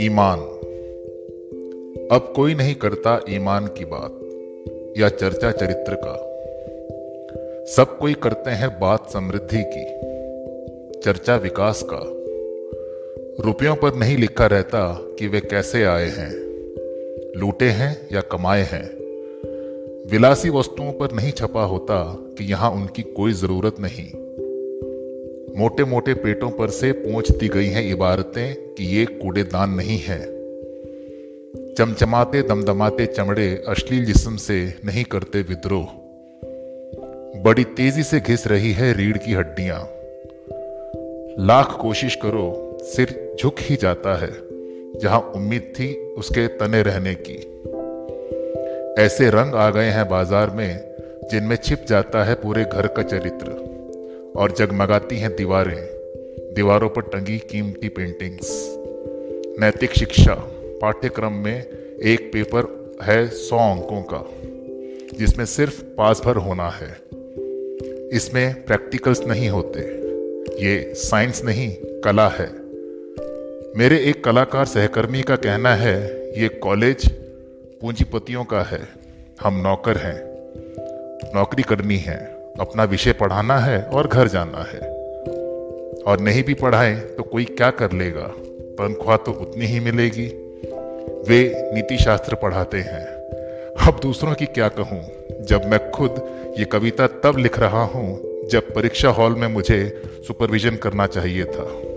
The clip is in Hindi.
ईमान। अब कोई नहीं करता ईमान की बात या चर्चा चरित्र का। सब कोई करते हैं बात समृद्धि की, चर्चा विकास का। रुपयों पर नहीं लिखा रहता कि वे कैसे आए हैं, लूटे हैं या कमाए हैं। विलासी वस्तुओं पर नहीं छपा होता कि यहाँ उनकी कोई ज़रूरत नहीं। मोटे मोटे पेटों पर से पहुँचती गई हैं इबारतें कि ये कूड़ेदान नहीं है। चमचमाते, दमदमाते चमड़े अश्लील जिस्म से नहीं करते विद्रोह। बड़ी तेज़ी से घिस रही है रीढ़ की हड्डियाँ। लाख कोशिश करो, सिर झुक ही जाता है, जहाँ उम्मीद थी उसके तने रहने की। ऐसे रंग आ गए हैं बाज़ार में, जिनमें छिप जाता है पूरे घर का चरित्र। और जगमगाती हैं दीवारें, दीवारों पर टंगी कीमती पेंटिंग्स नैतिक शिक्षा, पाठ्यक्रम में एक पेपर है सौ अंकों का, जिसमें सिर्फ़ पास भर होना है। इसमें प्रैक्टिकल्स नहीं होते, ये साइंस नहीं, कला है। मेरे एक कलाकार सहकर्मी का कहना है, ये कॉलेज पूंजीपतियों का है, हम नौकर हैं, नौकरी करनी है। अपना विषय पढ़ाना है और घर जाना है। और नहीं भी पढ़ाए तो कोई क्या कर लेगा? तनख्वाह तो उतनी ही मिलेगी। वे नीति शास्त्र पढ़ाते हैं। अब दूसरों की क्या कहूँ? जब मैं खुद ये कविता तब लिख रहा हूँ जब परीक्षा हॉल में मुझे सुपरविजन करना चाहिए था।